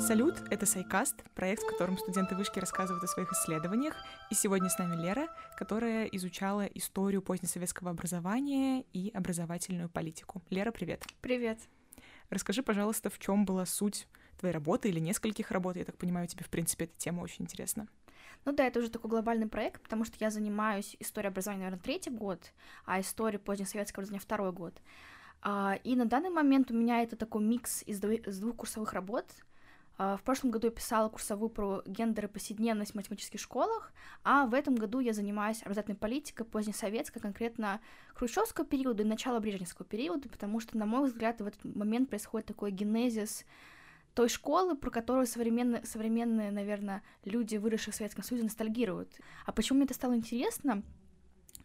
Салют, это Сайкаст, проект, в котором студенты вышки рассказывают о своих исследованиях. И сегодня с нами Лера, которая изучала историю позднесоветского образования и образовательную политику. Лера, привет. Привет. Расскажи, пожалуйста, в чем была суть твоей работы или нескольких работ? Я так понимаю, тебе, в принципе, эта тема очень интересна. Ну да, это уже такой глобальный проект, потому что я занимаюсь историей образования, наверное, третий год, а историей позднесоветского образования второй год. А, и на данный момент у меня это такой микс из двух курсовых работ. А, в прошлом году я писала курсовую про гендер и повседневность в математических школах, а в этом году я занимаюсь образовательной политикой позднесоветской, конкретно хрущевского периода и начала брежневского периода, потому что, на мой взгляд, в этот момент происходит такой генезис той школы, про которую современные, современные, наверное, люди, выросшие в Советском Союзе, ностальгируют. А почему мне это стало интересно?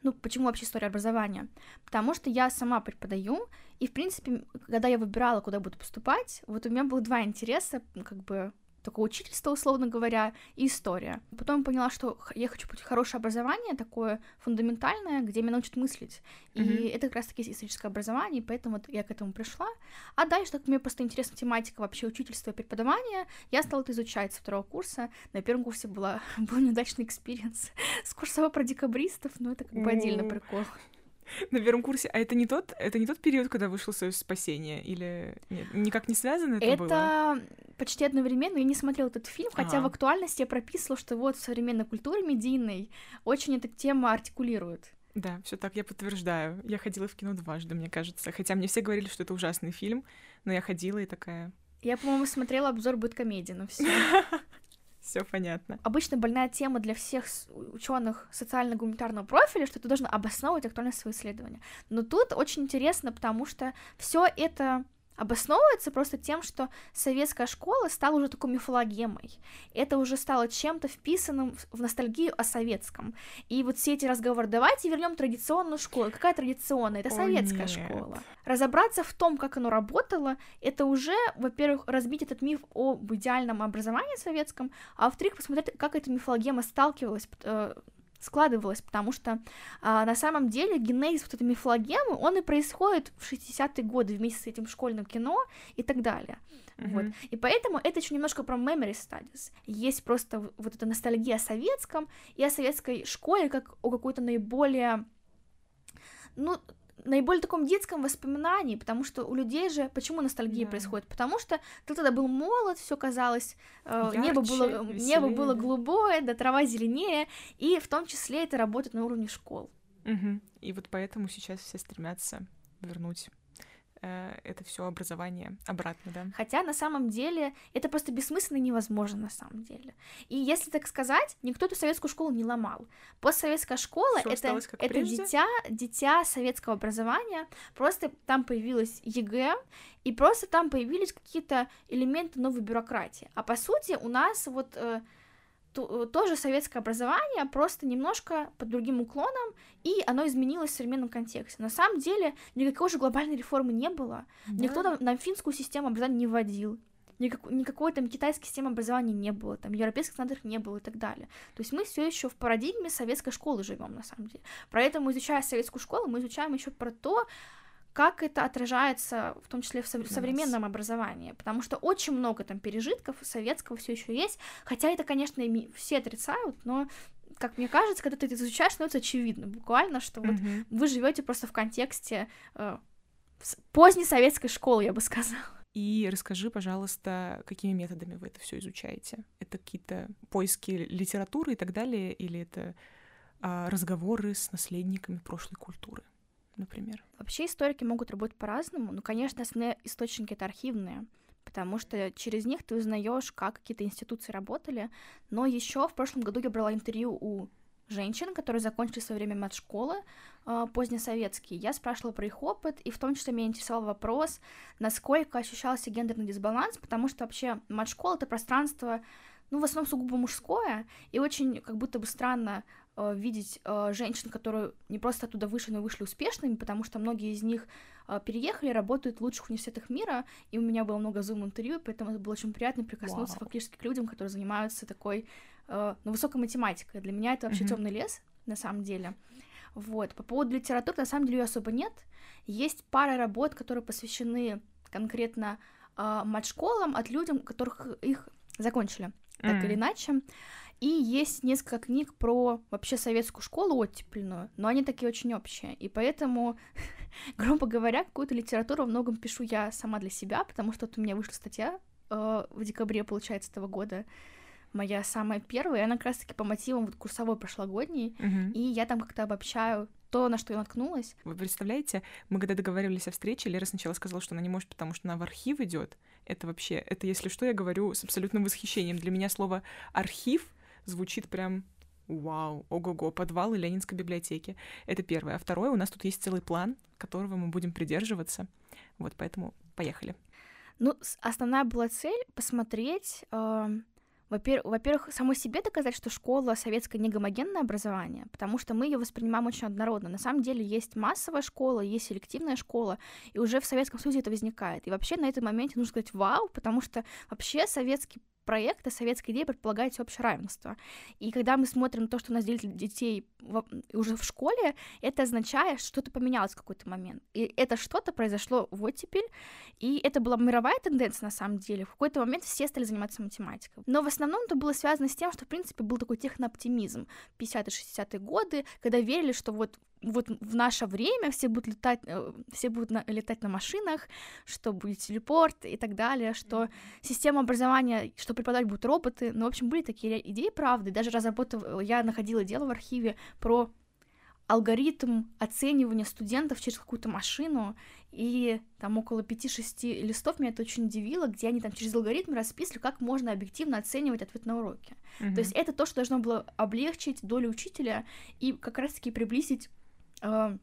Ну, почему вообще история образования? Потому что я сама преподаю, и, в принципе, когда я выбирала, куда буду поступать, вот у меня было два интереса, как бы такое учительство, условно говоря, и история. Потом поняла, что я хочу получить хорошее образование, такое фундаментальное, где меня научат мыслить. И mm-hmm. это как раз-таки историческое образование, и поэтому вот я к этому пришла. А дальше, так мне просто интересна тематика вообще учительства и преподавания, я стала это изучать со второго курса. На первом курсе была, был неудачный experience с курсовой про декабристов, но это как бы mm-hmm. отдельно прикол. На первом курсе. А это не тот, это не тот период, когда вышел Союз спасения? Или нет, никак не связано это, это было? Это почти одновременно. Я не смотрела этот фильм, ага. хотя в актуальности я прописывала, что вот в современной культуре медийной очень эта тема артикулирует. Да, все так, я подтверждаю. Я ходила в кино дважды, мне кажется. Хотя мне все говорили, что это ужасный фильм, но я ходила и такая... Я, по-моему, смотрела обзор будет комедии, но все. Все понятно. Обычно больная тема для всех ученых социально-гуманитарного профиля, что ты должен обосновывать актуальность своего исследования. Но тут очень интересно, потому что все это обосновывается просто тем, что советская школа стала уже такой мифологемой. Это уже стало чем-то вписанным в ностальгию о советском. И вот все эти разговоры, давайте вернем традиционную школу. Какая традиционная? Это советская О, школа. Разобраться в том, как оно работало, это уже, во-первых, разбить этот миф об идеальном образовании советском, а во-вторых, посмотреть, как эта мифологема сталкивалась э, складывалось, потому что а, на самом деле генезис вот этой мифологемы, он и происходит в 60-е годы вместе с этим школьным кино и так далее. Mm-hmm. Вот. И поэтому это еще немножко про memory studies. Есть просто вот эта ностальгия о советском и о советской школе как о какой-то наиболее ну, наиболее таком детском воспоминании, потому что у людей же почему ностальгия да. происходит? Потому что ты тогда был молод, все казалось, э, Ярче, небо было веселее, небо было голубое, да трава зеленее, и в том числе это работает на уровне школ. Угу. И вот поэтому сейчас все стремятся вернуть Э, это все образование обратно, да. Хотя на самом деле это просто бессмысленно и невозможно на самом деле. И если так сказать, никто эту советскую школу не ломал. Постсоветская школа Всё это, это дитя, дитя советского образования, просто там появилась ЕГЭ, и просто там появились какие-то элементы новой бюрократии. А по сути у нас вот э, тоже советское образование, просто немножко под другим уклоном, и оно изменилось в современном контексте. На самом деле никакой же глобальной реформы не было. Да. Никто нам, нам финскую систему образования не вводил. Никак, никакой там китайской системы образования не было, там европейских стандартов не было и так далее. То есть мы все еще в парадигме советской школы живем на самом деле. Поэтому, изучая советскую школу, мы изучаем еще про то, как это отражается, в том числе в современном образовании, потому что очень много там пережитков советского все еще есть, хотя это, конечно, все отрицают, но как мне кажется, когда ты это изучаешь, становится очевидно, буквально, что вот mm-hmm. вы живете просто в контексте э, поздней советской школы, я бы сказала. И расскажи, пожалуйста, какими методами вы это все изучаете? Это какие-то поиски литературы и так далее, или это а, разговоры с наследниками прошлой культуры? Например? Вообще историки могут работать по-разному. Ну, конечно, основные источники это архивные, потому что через них ты узнаешь, как какие-то институции работали. Но еще в прошлом году я брала интервью у женщин, которые закончили свое время мат-школы э, позднесоветские. Я спрашивала про их опыт, и в том числе меня интересовал вопрос, насколько ощущался гендерный дисбаланс, потому что вообще мат-школа — это пространство, ну, в основном сугубо мужское, и очень как будто бы странно видеть э, женщин, которые не просто оттуда вышли, но вышли успешными, потому что многие из них э, переехали, работают в лучших университетах мира, и у меня было много зум-интервью, поэтому это было очень приятно прикоснуться wow. фактически к людям, которые занимаются такой, э, ну, высокой математикой. Для меня это вообще mm-hmm. темный лес, на самом деле. Вот. По поводу литературы, на самом деле, ее особо нет. Есть пара работ, которые посвящены конкретно э, мат-школам от людей, которых их закончили, так mm. или иначе. И есть несколько книг про вообще советскую школу оттепельную, но они такие очень общие. И поэтому, грубо говоря, какую-то литературу во многом пишу я сама для себя, потому что вот у меня вышла статья э, в декабре, получается, этого года, моя самая первая, и она как раз-таки по мотивам вот курсовой прошлогодней, Мгм. и я там как-то обобщаю то, на что я наткнулась. Вы представляете, мы когда договаривались о встрече, Лера сначала сказала, что она не может, потому что она в архив идет. Это вообще, это если что, я говорю с абсолютным восхищением. Для меня слово архив звучит прям вау, ого-го, подвалы Ленинской библиотеки. Это первое. А второе, у нас тут есть целый план, которого мы будем придерживаться. Вот, поэтому поехали. Ну, основная была цель посмотреть, во-пер- во-первых, самой себе доказать, что школа советская не гомогенное образование, потому что мы ее воспринимаем очень однородно. На самом деле есть массовая школа, есть селективная школа, и уже в Советском Союзе это возникает. И вообще на этом моменте нужно сказать вау, потому что вообще советский проект и советская идея предполагает всеобщее равенство. И когда мы смотрим то, что у нас делят детей во- уже в школе, это означает, что что-то поменялось в какой-то момент. И это что-то произошло в оттепель, и это была мировая тенденция на самом деле. В какой-то момент все стали заниматься математикой. Но в основном это было связано с тем, что, в принципе, был такой технооптимизм 50-60-е годы, когда верили, что вот вот в наше время все будут летать, э, все будут на- летать на машинах, что будет телепорт и так далее, что система образования, что преподавать будут роботы. Ну, в общем, были такие идеи, правда. Даже разработав, я находила дело в архиве про алгоритм оценивания студентов через какую-то машину, и там около 5-6 листов меня это очень удивило, где они там через алгоритм расписывали, как можно объективно оценивать ответ на уроки. То есть это то, что должно было облегчить долю учителя и как раз-таки приблизить э,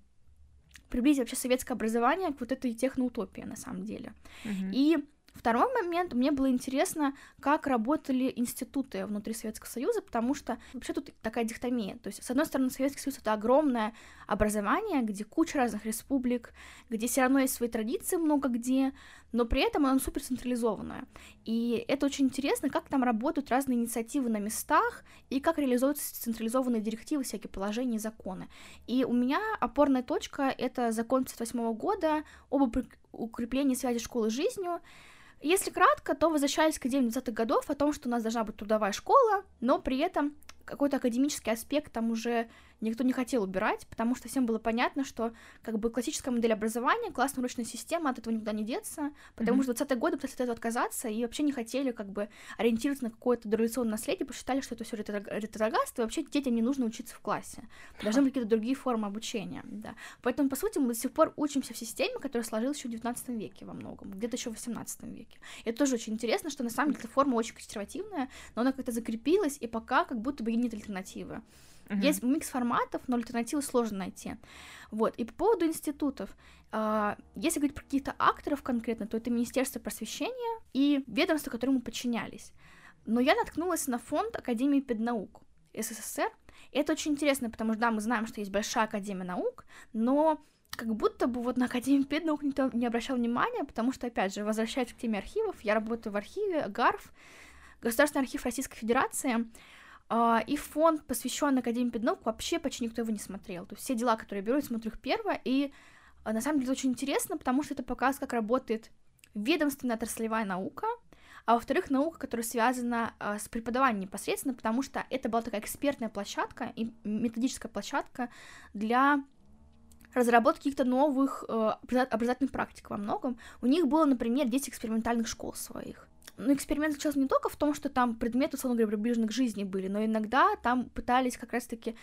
приблизить вообще советское образование к вот этой техноутопии на самом деле. Мгм. И второй момент, мне было интересно, как работали институты внутри Советского Союза, потому что вообще тут такая дихотомия. То есть, с одной стороны, Советский Союз — это огромное образование, где куча разных республик, где все равно есть свои традиции много где, но при этом оно супер централизованное. И это очень интересно, как там работают разные инициативы на местах и как реализуются централизованные директивы, всякие положения и законы. И у меня опорная точка — это закон 1958 года об укр- укреплении связи школы с жизнью. Если кратко, то возвращались к идеям 20-х годов о том, что у нас должна быть трудовая школа, но при этом какой-то академический аспект там уже никто не хотел убирать, потому что всем было понятно, что как бы классическая модель образования, классная ручная система, от этого никуда не деться, потому Мгм. что в 20-е годы пытались от этого отказаться и вообще не хотели как бы ориентироваться на какое-то дореволюционное наследие, посчитали, что это все ретроградство, и вообще детям не нужно учиться в классе. Должны быть какие-то другие формы обучения, да. Поэтому, по сути, мы до сих пор учимся в системе, которая сложилась еще в 19 веке во многом, где-то еще в 18 веке. И это тоже очень интересно, что на самом деле эта форма очень консервативная, но она как-то закрепилась, и пока как будто бы и нет альтернативы. Мгм. Есть микс форматов, но альтернативы сложно найти. Вот. И по поводу институтов. а, Если говорить про каких-то акторов конкретно, то это Министерство просвещения и ведомства, которым мы подчинялись. Но я наткнулась на фонд Академии педнаук СССР. И это очень интересно, потому что, да, мы знаем, что есть Большая Академия наук, но как будто бы вот на Академию педнаук никто не обращал внимания, потому что, опять же, возвращаясь к теме архивов, я работаю в архиве ГАРФ, Государственный архив Российской Федерации, и фонд, посвященный Академии педнаук, вообще почти никто его не смотрел. То есть все дела, которые я беру, я смотрю их первое, и а, на самом деле это очень интересно, потому что это показывает, как работает ведомственная отраслевая наука, а во-вторых, наука, которая связана а, с преподаванием непосредственно, потому что это была такая экспертная площадка и методическая площадка для разработки каких-то новых э, образовательных практик во многом. У них было, например, 10 экспериментальных школ своих. Но эксперимент заключался не только в том, что там предметы, условно говоря, приближены к жизни были, но иногда там пытались как раз-таки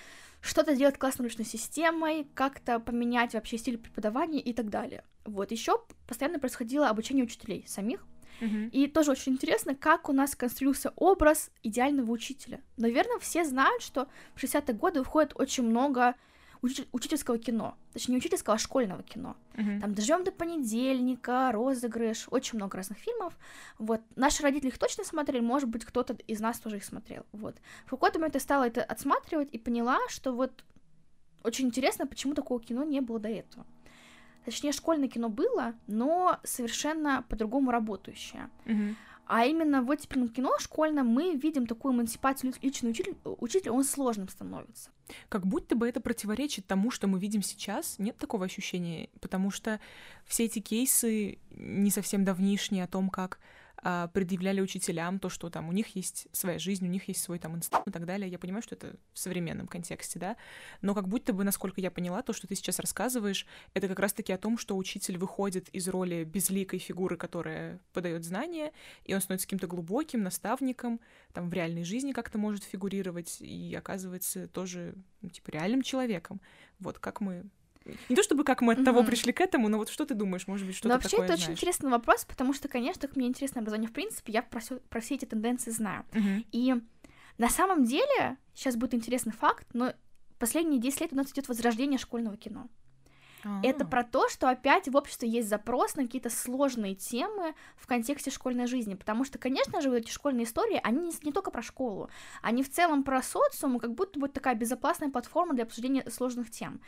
что-то сделать классной ручной системой, как-то поменять вообще стиль преподавания и так далее. Вот, еще постоянно происходило обучение учителей самих, Мгм. и тоже очень интересно, как у нас конструировался образ идеального учителя. Наверное, все знают, что в 60-е годы выходит очень много учи- учительского кино. Точнее, не учительского, а школьного кино. Мгм. Там «Дождем до понедельника», «Розыгрыш», очень много разных фильмов. Вот. Наши родители их точно смотрели, может быть, кто-то из нас тоже их смотрел. Вот. В какой-то момент я стала это отсматривать и поняла, что вот очень интересно, почему такого кино не было до этого. Точнее, школьное кино было, но совершенно по-другому работающее. Мгм. А именно в оттепельном кино школьном мы видим такую эмансипацию личного учителя, учителя, он сложным становится. Как будто бы это противоречит тому, что мы видим сейчас. Нет такого ощущения, потому что все эти кейсы не совсем давнишние о том, как предъявляли учителям то, что там у них есть своя жизнь, у них есть свой там институт и так далее. Я понимаю, что это в современном контексте, да, но как будто бы, насколько я поняла, то, что ты сейчас рассказываешь, это как раз-таки о том, что учитель выходит из роли безликой фигуры, которая подает знания, и он становится каким-то глубоким наставником, там в реальной жизни как-то может фигурировать и оказывается тоже, ну, типа, реальным человеком. Вот как мы не то чтобы как мы от того пришли к этому, но вот что ты думаешь, может быть, что-то вообще это очень интересный вопрос, потому что, конечно, как мне интересно образование. В принципе, я про, про все эти тенденции знаю. И на самом деле, сейчас будет интересный факт, но последние 10 лет у нас идет возрождение школьного кино. А-а-а. Это про то, что опять в обществе есть запрос на какие-то сложные темы в контексте школьной жизни, потому что, конечно же, вот эти школьные истории, они не, не только про школу, они в целом про социум, как будто бы такая безопасная платформа для обсуждения сложных тем.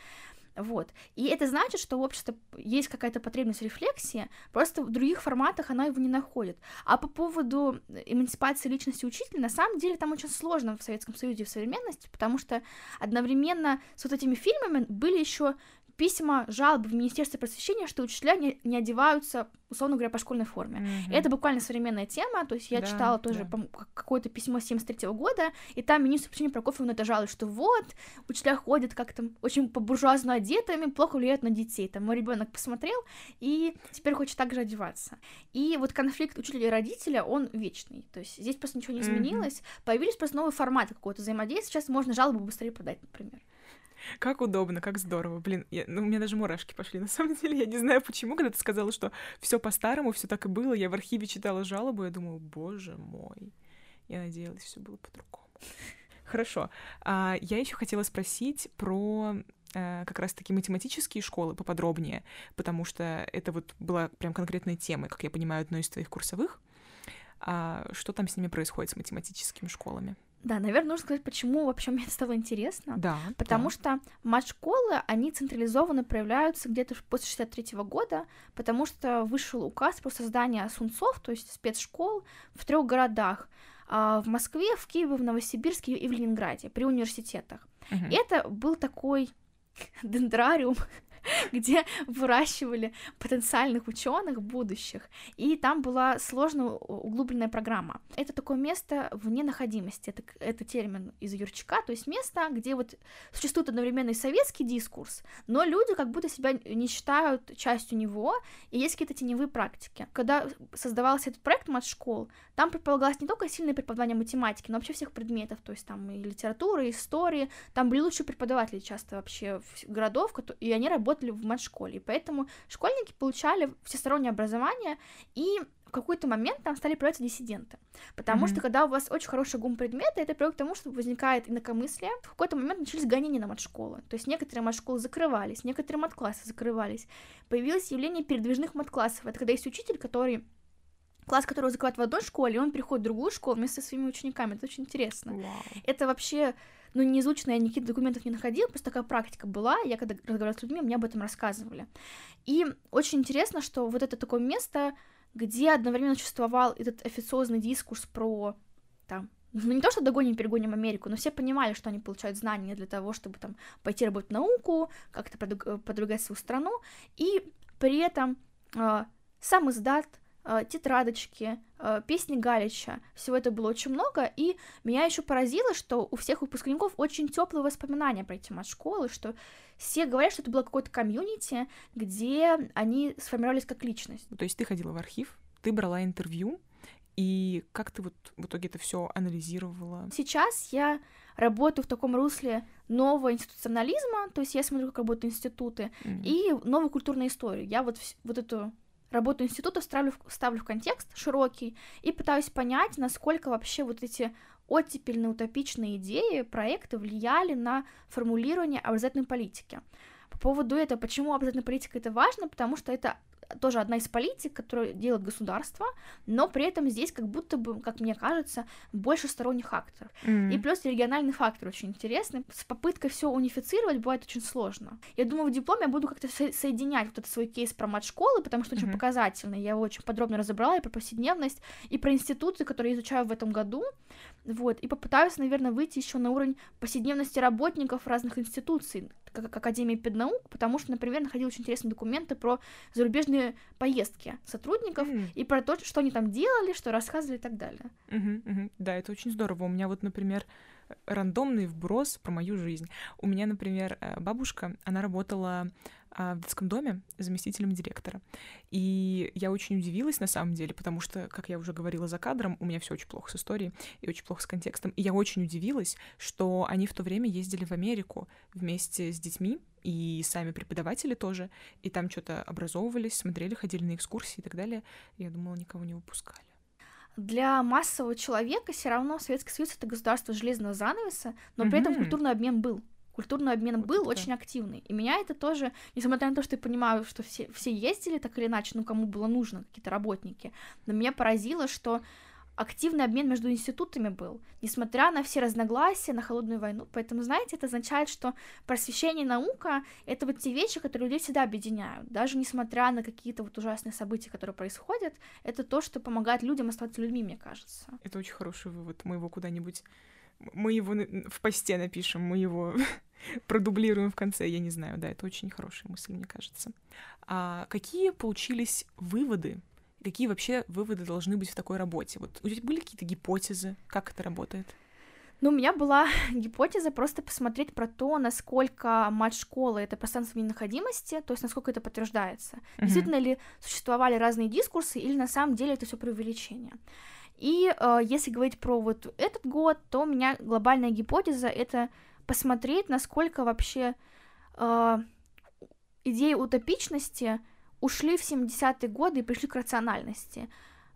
Вот. И это значит, что у общества есть какая-то потребность рефлексии, просто в других форматах она его не находит. А по поводу эмансипации личности учителя, на самом деле там очень сложно в Советском Союзе в современности, потому что одновременно с вот этими фильмами были еще письма, жалобы в Министерство просвещения, что учителя не, не одеваются, условно говоря, по школьной форме. Mm-hmm. Это буквально современная тема, то есть я да, читала тоже да. какое-то письмо 73 -го года, и там министр просвещения Прокофьев на это жалует, что вот, учителя ходят как-то очень по-буржуазно одетыми, плохо влияют на детей. Там мой ребенок посмотрел и теперь хочет так же одеваться. И вот конфликт учителя и родителя, он вечный. То есть здесь просто ничего не изменилось, mm-hmm. появились просто новые форматы какого-то взаимодействия, сейчас можно жалобу быстрее подать, например. Как удобно, как здорово. Блин, я, ну, у меня даже мурашки пошли. На самом деле, я не знаю почему, когда ты сказала, что все по-старому, все так и было. Я в архиве читала жалобу, я думаю, боже мой. Я надеялась, все было по-другому. Хорошо. А, я еще хотела спросить про э, как раз-таки математические школы поподробнее, потому что это вот была прям конкретная тема, как я понимаю, одной из твоих курсовых. А что там с ними происходит, с математическими школами? Да, наверное, нужно сказать, почему вообще мне это стало интересно. Да. Потому да. что мат-школы, они централизованно проявляются где-то после 63 -го года, потому что вышел указ про создание сунцов, то есть спецшкол, в трех городах. А, в Москве, в Киеве, в Новосибирске и в Ленинграде при университетах. Угу. Это был такой дендрариум где выращивали потенциальных ученых будущих. И там была сложно углубленная программа. Это такое место вне находимости. Это, это термин из Юрчика, то есть место, где вот существует одновременно и советский дискурс, но люди как будто себя не считают частью него, и есть какие-то теневые практики. Когда создавался этот проект мат-школ, там предполагалось не только сильное преподавание математики, но вообще всех предметов, то есть там и литературы, и истории, там были лучшие преподаватели часто вообще городов, и они работали в мат-школе, и поэтому школьники получали всестороннее образование, и в какой-то момент там стали появляться диссиденты. Потому mm-hmm. что когда у вас очень хороший гум предмета, это приводит к тому, что возникает инакомыслие. В какой-то момент начались гонения на мат-школы. То есть некоторые мат-школы закрывались, некоторые мат-классы закрывались. Появилось явление передвижных мат-классов. Это когда есть учитель, который класс, которого закрывают в одной школе, он переходит в другую школу вместе со своими учениками. Это очень интересно. Wow. Это вообще, ну, не изучено, я никаких документов не находила, просто такая практика была, я когда разговаривала с людьми, мне об этом рассказывали. И очень интересно, что вот это такое место, где одновременно существовал этот официозный дискурс про там ну, не то, что догоним, перегоним Америку, но все понимали, что они получают знания для того, чтобы там пойти работать в науку, как-то продвигать свою страну, и при этом э, сам издат тетрадочки, э, песни Галича. Всего это было очень много, и меня еще поразило, что у всех выпускников очень теплые воспоминания про эти школы, что все говорят, что это было какое-то комьюнити, где они сформировались как личность. То есть ты ходила в архив, ты брала интервью, и как ты вот в итоге это все анализировала? Сейчас я работаю в таком русле нового институционализма, то есть я смотрю, как работают институты, mm-hmm. и новую культурную историю. Я вот, вот эту работу института ставлю, ставлю в контекст широкий и пытаюсь понять, насколько вообще вот эти оттепельные утопичные идеи, проекты влияли на формулирование образовательной политики. По поводу этого, почему образовательная политика это важно, потому что это тоже одна из политик, которую делает государство, но при этом здесь как будто бы, как мне кажется, больше сторонних акторов. Mm-hmm. И плюс региональный фактор очень интересный. С попыткой все унифицировать бывает очень сложно. Я думаю, в дипломе я буду как-то со- соединять вот этот свой кейс про мат-школы, потому что mm-hmm. очень показательный. Я его очень подробно разобрала и про повседневность, и про институты, которые я изучаю в этом году. Вот, и попытаюсь, наверное, выйти еще на уровень повседневности работников разных институций, как Академии педнаук, потому что, например, находила очень интересные документы про зарубежные поездки сотрудников mm. и про то, что они там делали, что рассказывали и так далее. Mm-hmm, mm-hmm. Да, это очень здорово. У меня вот, например, рандомный вброс про мою жизнь. У меня, например, э, бабушка, она работала а, в детском доме заместителем директора. И я очень удивилась на самом деле, потому что, как я уже говорила за кадром, у меня все очень плохо с историей и очень плохо с контекстом. И я очень удивилась, что они в то время ездили в Америку вместе с детьми, и сами преподаватели тоже, и там что-то образовывались, смотрели, ходили на экскурсии и так далее. Я думала, никого не выпускали для массового человека все равно Советский Союз это государство железного занавеса, но при mm-hmm. этом культурный обмен был культурный обмен вот был это. очень активный. И меня это тоже, несмотря на то, что я понимаю, что все, все ездили так или иначе, ну, кому было нужно, какие-то работники, но меня поразило, что активный обмен между институтами был, несмотря на все разногласия, на холодную войну. Поэтому, знаете, это означает, что просвещение и наука — это вот те вещи, которые людей всегда объединяют. Даже несмотря на какие-то вот ужасные события, которые происходят, это то, что помогает людям оставаться людьми, мне кажется. Это очень хороший вывод. Мы его куда-нибудь мы его в посте напишем, мы его продублируем в конце, я не знаю, да, это очень хорошая мысль, мне кажется. А какие получились выводы, какие вообще выводы должны быть в такой работе? Вот у тебя были какие-то гипотезы, как это работает? Ну, у меня была гипотеза просто посмотреть про то, насколько мать-школа — это пространство ненаходимости, то есть насколько это подтверждается. Mm-hmm. Действительно ли существовали разные дискурсы, или на самом деле это все преувеличение. И э, если говорить про вот этот год, то у меня глобальная гипотеза это посмотреть, насколько вообще э, идеи утопичности ушли в 70-е годы и пришли к рациональности.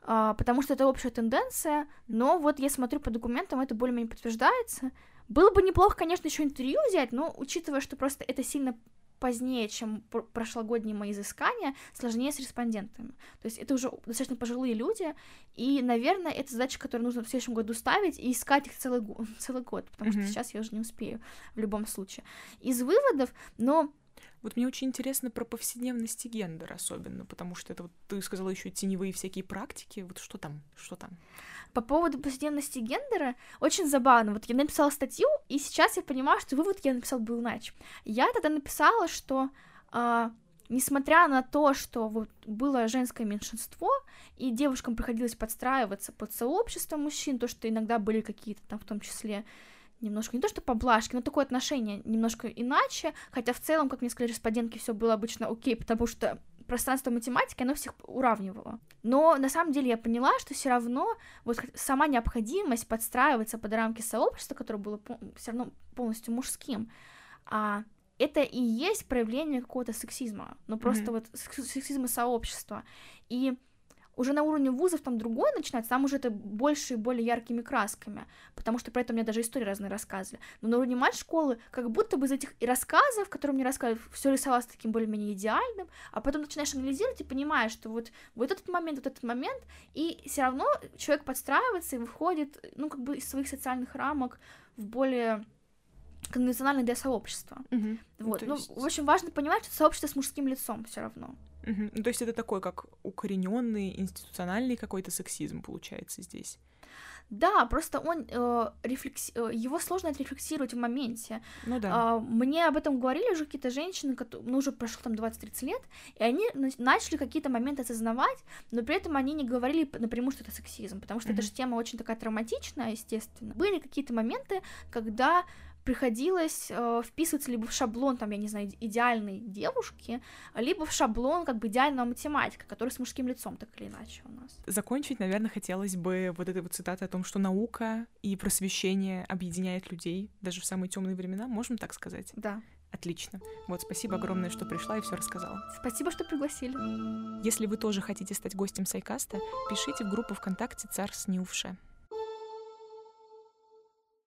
Э, потому что это общая тенденция, но вот я смотрю по документам, это более-менее подтверждается. Было бы неплохо, конечно, еще интервью взять, но учитывая, что просто это сильно позднее, чем прошлогодние мои изыскания, сложнее с респондентами. То есть это уже достаточно пожилые люди, и, наверное, это задача, которую нужно в следующем году ставить и искать их целый, целый год, потому mm-hmm. что сейчас я уже не успею в любом случае. Из выводов, но вот мне очень интересно про повседневность и гендер особенно, потому что это вот ты сказала еще теневые всякие практики. Вот что там? Что там? по поводу повседневности гендера очень забавно. Вот я написала статью, и сейчас я понимаю, что вывод я написала был иначе. Я тогда написала, что э, несмотря на то, что вот было женское меньшинство, и девушкам приходилось подстраиваться под сообщество мужчин, то, что иногда были какие-то там в том числе немножко не то что поблажки, но такое отношение немножко иначе, хотя в целом, как мне сказали респондентки, все было обычно окей, потому что пространство математики, оно всех уравнивало. Но на самом деле я поняла, что все равно вот сама необходимость подстраиваться под рамки сообщества, которое было все равно полностью мужским, а это и есть проявление какого-то сексизма, но просто mm-hmm. вот сексизма сообщества. И уже на уровне вузов там другое начинается, там уже это больше и более яркими красками, потому что про это мне даже истории разные рассказывали. Но на уровне мать-школы, как будто бы из этих рассказов, которые мне рассказывали, все рисовалось таким более-менее идеальным, а потом начинаешь анализировать и понимаешь, что вот, вот этот момент, вот этот момент, и все равно человек подстраивается и выходит, ну, как бы из своих социальных рамок в более конвенциональное для сообщества. Угу. Вот. Ну, есть... ну, в общем, важно понимать, что сообщество с мужским лицом все равно. Угу. Ну, то есть это такой, как укорененный институциональный какой-то сексизм получается здесь. Да, просто он э, рефлекс... Э, его сложно отрефлексировать в моменте. Ну да. Э, мне об этом говорили уже какие-то женщины, которые, ну, уже прошло там 20-30 лет, и они начали какие-то моменты осознавать, но при этом они не говорили напрямую, что это сексизм, потому что mm-hmm. эта же тема очень такая травматичная, естественно. Были какие-то моменты, когда приходилось э, вписываться либо в шаблон, там, я не знаю, идеальной девушки, либо в шаблон как бы идеального математика, который с мужским лицом, так или иначе у нас. Закончить, наверное, хотелось бы вот этой вот цитаты о том, что наука и просвещение объединяет людей даже в самые темные времена, можем так сказать? Да. Отлично. Вот, спасибо огромное, что пришла и все рассказала. Спасибо, что пригласили. Если вы тоже хотите стать гостем Сайкаста, пишите в группу ВКонтакте «Царь Снювша».